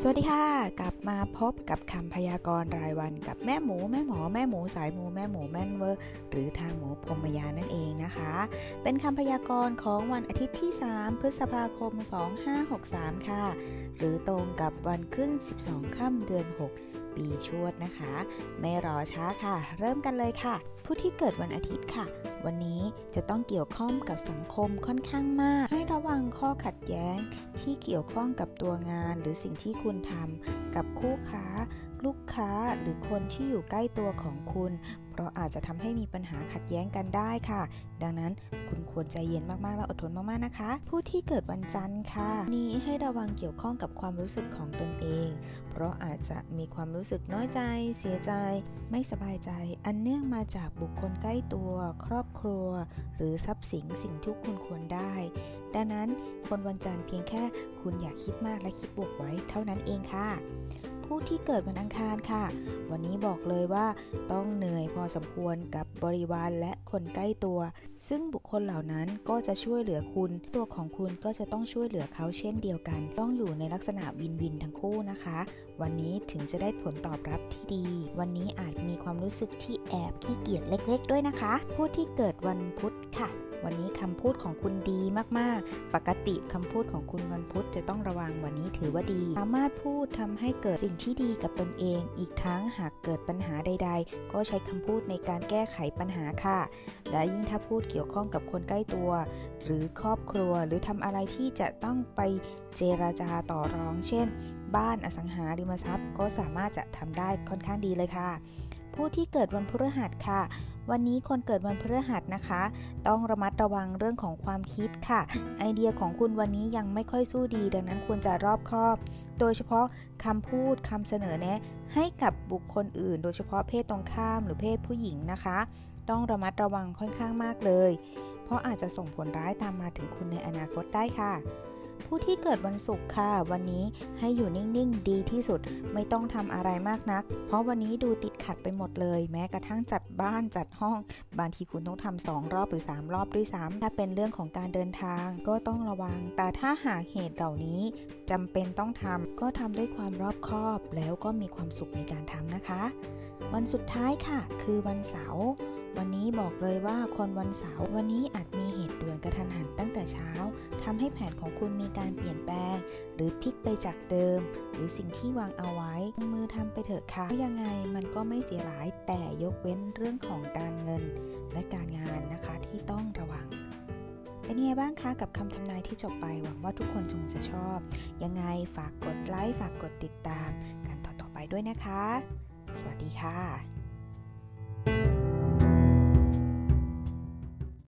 สวัสดีค่ะ กลับมาพบกับคำพยากรณ์รายวันกับแม่หมู แม่หมอแม่หมูสายหมูแม่หมูแม่นเวอร์หรือทางหมูพรมยานั่นเองนะคะ เป็นคำพยากรณ์ของวันอาทิตย์ที่ 3 พฤษภาคม 2563 ค่ะ หรือตรงกับวันขึ้น 12 ค่ำเดือน 6 ปีชวดนะคะ ไม่รอช้าค่ะ เริ่มกันเลยค่ะ ผู้ที่เกิดวันอาทิตย์ค่ะ วันนี้จะต้องเกี่ยวข้องกับสังคมค่อนข้างมาก ให้ระวังข้อขัดแย้งที่เกี่ยวข้องกับตัวงาน หรือสิ่งที่คุณทำกับคู่ค้า ลูกค้าหรือคนที่อยู่ใกล้ตัวของคุณ เพราะอาจจะทำให้มีปัญหาขัดแย้งกันได้ค่ะ ดังนั้นคุณควรใจเย็นมากๆและอดทนมากๆนะคะ ผู้ที่เกิดวันจันทร์ค่ะ นี้ให้ระวังเกี่ยวข้องกับความรู้สึกของตนเอง เพราะอาจจะมีความรู้สึกน้อยใจ เสียใจ ไม่สบายใจ อันเนื่องมาจากบุคคลใกล้ตัว ครอบครัว หรือทรัพย์สินสิ่งที่คุณควรได้ ดังนั้นคนวันจันทร์เพียงแค่คุณอย่าคิดมากและคิดบวกไว้ เท่านั้นเองค่ะ ผู้ที่เกิดวันอังคารค่ะ วันนี้บอกเลยว่าต้องเหนื่อยพอสมควรกับบริวารและคนใกล้ตัว ซึ่งบุคคลเหล่านั้นก็จะช่วยเหลือคุณ ตัวของคุณก็จะต้องช่วยเหลือเขาเช่นเดียวกัน ต้องอยู่ในลักษณะวินวินทั้งคู่นะคะ วันนี้ถึงจะได้ผลตอบรับที่ดี วันนี้อาจมีความรู้สึกที่แอบขี้เกียจเล็ก ๆ ด้วยนะคะ ผู้ที่เกิดวันพุธค่ะวันนี้คำพูดของคุณดีมากๆ ปกติคำพูดของคุณวันพุธจะต้องระวังวันนี้ถือว่าดี สามารถพูดทำให้เกิดสิ่งที่ดีกับตนเอง อีกทั้งหากเกิดปัญหาใด ๆ ก็ใช้คำพูดในการแก้ไขปัญหาค่ะ และยิ่งถ้าพูดเกี่ยวข้องกับคนใกล้ตัว หรือครอบครัวหรือทำอะไรที่จะต้องไปเจราจาต่อรอง เช่น บ้านอสังหาริมทรัพย์ ก็สามารถจะทำได้ค่อนข้างดีเลยค่ะ ผู้ที่เกิดวันพฤหัสค่ะ วันนี้คนเกิดวันพฤหัสนะคะ ต้องระมัดระวังเรื่องของความคิดค่ะ ไอเดียของคุณวันนี้ยังไม่ค่อยสู้ดี ดังนั้นควรจะรอบคอบ โดยเฉพาะคำพูดคำเสนอแนะ ให้กับบุคคลอื่น โดยเฉพาะเพศตรงข้ามหรือเพศผู้หญิงนะคะ ต้องระมัดระวังค่อนข้างมากเลย เพราะอาจจะส่งผลร้ายตามมาถึงคุณในอนาคตได้ค่ะ ผู้ที่เกิดวันศุกร์ค่ะ วันนี้ให้อยู่นิ่งๆ ดีที่สุด ไม่ต้องทำอะไรมากนัก เพราะวันนี้ดูติดขัดไปหมดเลย แม้กระทั่งจัดบ้านจัดห้อง บางทีคุณต้องทำสองรอบหรือ 3 รอบด้วยซ้ำถ้าเป็นเรื่องของการเดินทางก็ต้องระวัง แต่ถ้าหากเหตุเหล่านี้จำเป็นต้องทำก็ทำด้วยความรอบคอบ แล้วก็มีความสุขในการทำนะคะ วันสุดท้ายค่ะ คือวันเสาร์ วันนี้บอกเลยว่าคนวันเสาร์วันนี้อาจมีเหตุด่วนกระทันหันตั้งแต่เช้าทำให้แผนของคุณมีการเปลี่ยนแปลง หรือพลิกไปจากเดิม หรือสิ่งที่วางเอาไว้มือทำไปเถอะค่ะยังไงมันก็ไม่เสียหายแต่ยกเว้นเรื่องของการเงิน และการงานนะคะที่ต้องระวังเป็นไงบ้างคะกับคำทำนายที่จบไปหวังว่าทุกคนคงจะชอบ ยังไงฝากกดไลค์ฝากกดติดตามกันต่อๆไปด้วยนะคะ สวัสดีค่ะ